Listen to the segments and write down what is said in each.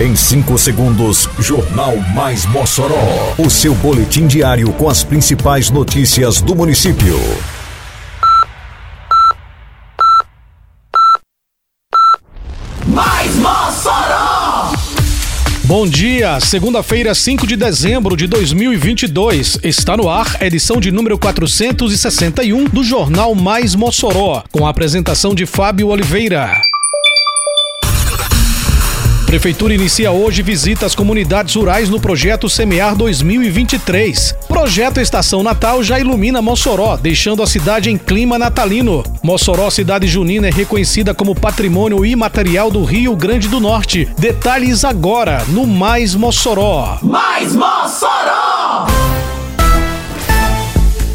Em 5 segundos, Jornal Mais Mossoró. O seu boletim diário com as principais notícias do município. Mais Mossoró! Bom dia, segunda-feira, 5 de dezembro de 2022. Está no ar a edição de número 461 do Jornal Mais Mossoró, com a apresentação de Fábio Oliveira. Prefeitura inicia hoje visita às comunidades rurais no projeto Semear 2023. Projeto Estação Natal já ilumina Mossoró, deixando a cidade em clima natalino. Mossoró, cidade junina, é reconhecida como patrimônio imaterial do Rio Grande do Norte. Detalhes agora no Mais Mossoró. Mais Mossoró!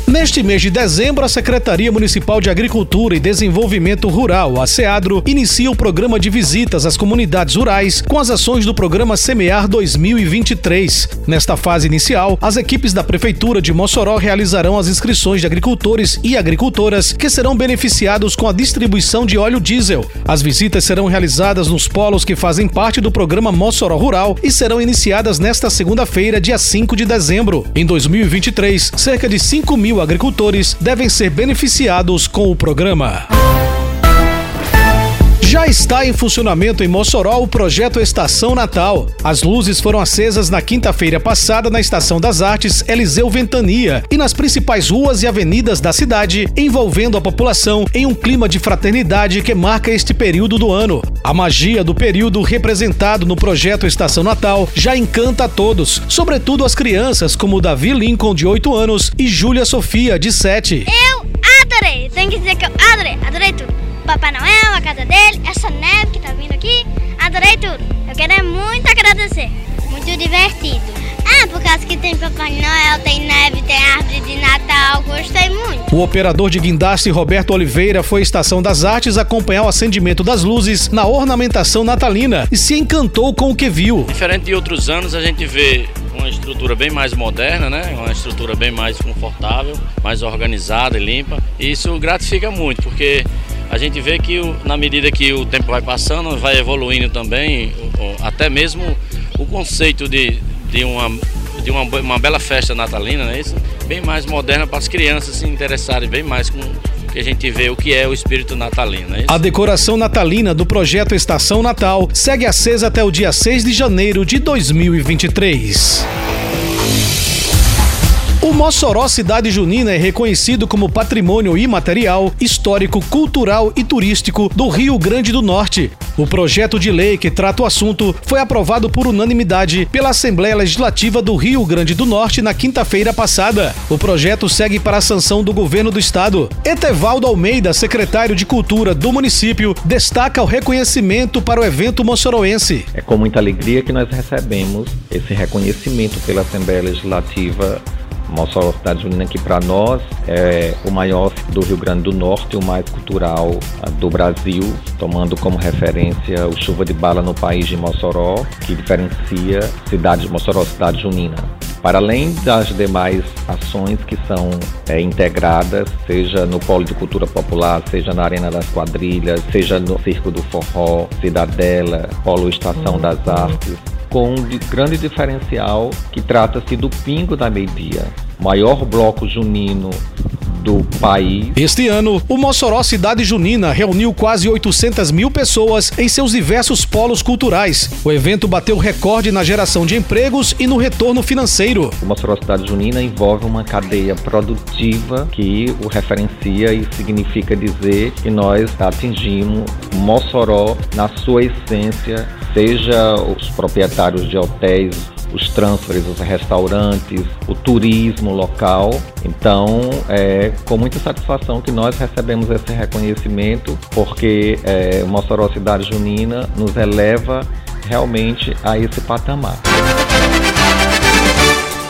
Neste mês de dezembro, a Secretaria Municipal de Agricultura e Desenvolvimento Rural, a SEADRO, inicia o programa de visitas às comunidades rurais com as ações do programa Semear 2023. Nesta fase inicial, as equipes da Prefeitura de Mossoró realizarão as inscrições de agricultores e agricultoras que serão beneficiados com a distribuição de óleo diesel. As visitas serão realizadas nos polos que fazem parte do programa Mossoró Rural e serão iniciadas nesta segunda-feira, dia 5 de dezembro. Em 2023, cerca de 5 mil agricultores devem ser beneficiados com o programa. Já está em funcionamento em Mossoró o projeto Estação Natal. As luzes foram acesas na quinta-feira passada na Estação das Artes Eliseu Ventania e nas principais ruas e avenidas da cidade, envolvendo a população em um clima de fraternidade que marca este período do ano. A magia do período representado no projeto Estação Natal já encanta a todos, sobretudo as crianças como Davi Lincoln, de 8 anos, e Júlia Sofia, de 7. Dele, essa neve que tá vindo aqui, adorei tudo. Eu quero muito agradecer. Muito divertido. Ah, por causa que tem Papai Noel, tem neve, tem árvore de Natal, gostei muito. O operador de guindaste Roberto Oliveira foi à Estação das Artes acompanhar o acendimento das luzes na ornamentação natalina e se encantou com o que viu. Diferente de outros anos, a gente vê uma estrutura bem mais moderna, né? Uma estrutura bem mais confortável, mais organizada e limpa. E isso gratifica muito, porque a gente vê que na medida que o tempo vai passando, vai evoluindo também, até mesmo o conceito de, de, uma, de uma, uma bela festa natalina, né? Isso, bem mais moderna para as crianças se interessarem bem mais com que a gente vê o que é o espírito natalino. É a decoração natalina do projeto Estação Natal segue acesa até o dia 6 de janeiro de 2023. Mossoró Cidade Junina é reconhecido como patrimônio imaterial, histórico, cultural e turístico do Rio Grande do Norte. O projeto de lei que trata o assunto foi aprovado por unanimidade pela Assembleia Legislativa do Rio Grande do Norte na quinta-feira passada. O projeto segue para a sanção do governo do estado. Etevaldo Almeida, secretário de Cultura do município, destaca o reconhecimento para o evento moçoroense. É com muita alegria que nós recebemos esse reconhecimento pela Assembleia Legislativa Mossoró Cidade Junina, que para nós é o maior do Rio Grande do Norte, o mais cultural ah, do Brasil, tomando como referência o Chuva de Bala no país de Mossoró, que diferencia cidade de Mossoró Cidade Junina. Para além das demais ações que são é, integradas, seja no Polo de Cultura Popular, seja na Arena das Quadrilhas, seja no Circo do Forró, Cidadela, Polo Estação das Artes, com um grande diferencial que trata-se do Pingo da Meia-Dia, maior bloco junino do país. Este ano, o Mossoró Cidade Junina reuniu quase 800 mil pessoas em seus diversos polos culturais. O evento bateu recorde na geração de empregos e no retorno financeiro. O Mossoró Cidade Junina envolve uma cadeia produtiva que o referencia e significa dizer que nós atingimos Mossoró na sua essência seja os proprietários de hotéis, os transfers, os restaurantes, o turismo local. Então, é com muita satisfação que nós recebemos esse reconhecimento, porque é, Mossoró Cidade Junina nos eleva realmente a esse patamar.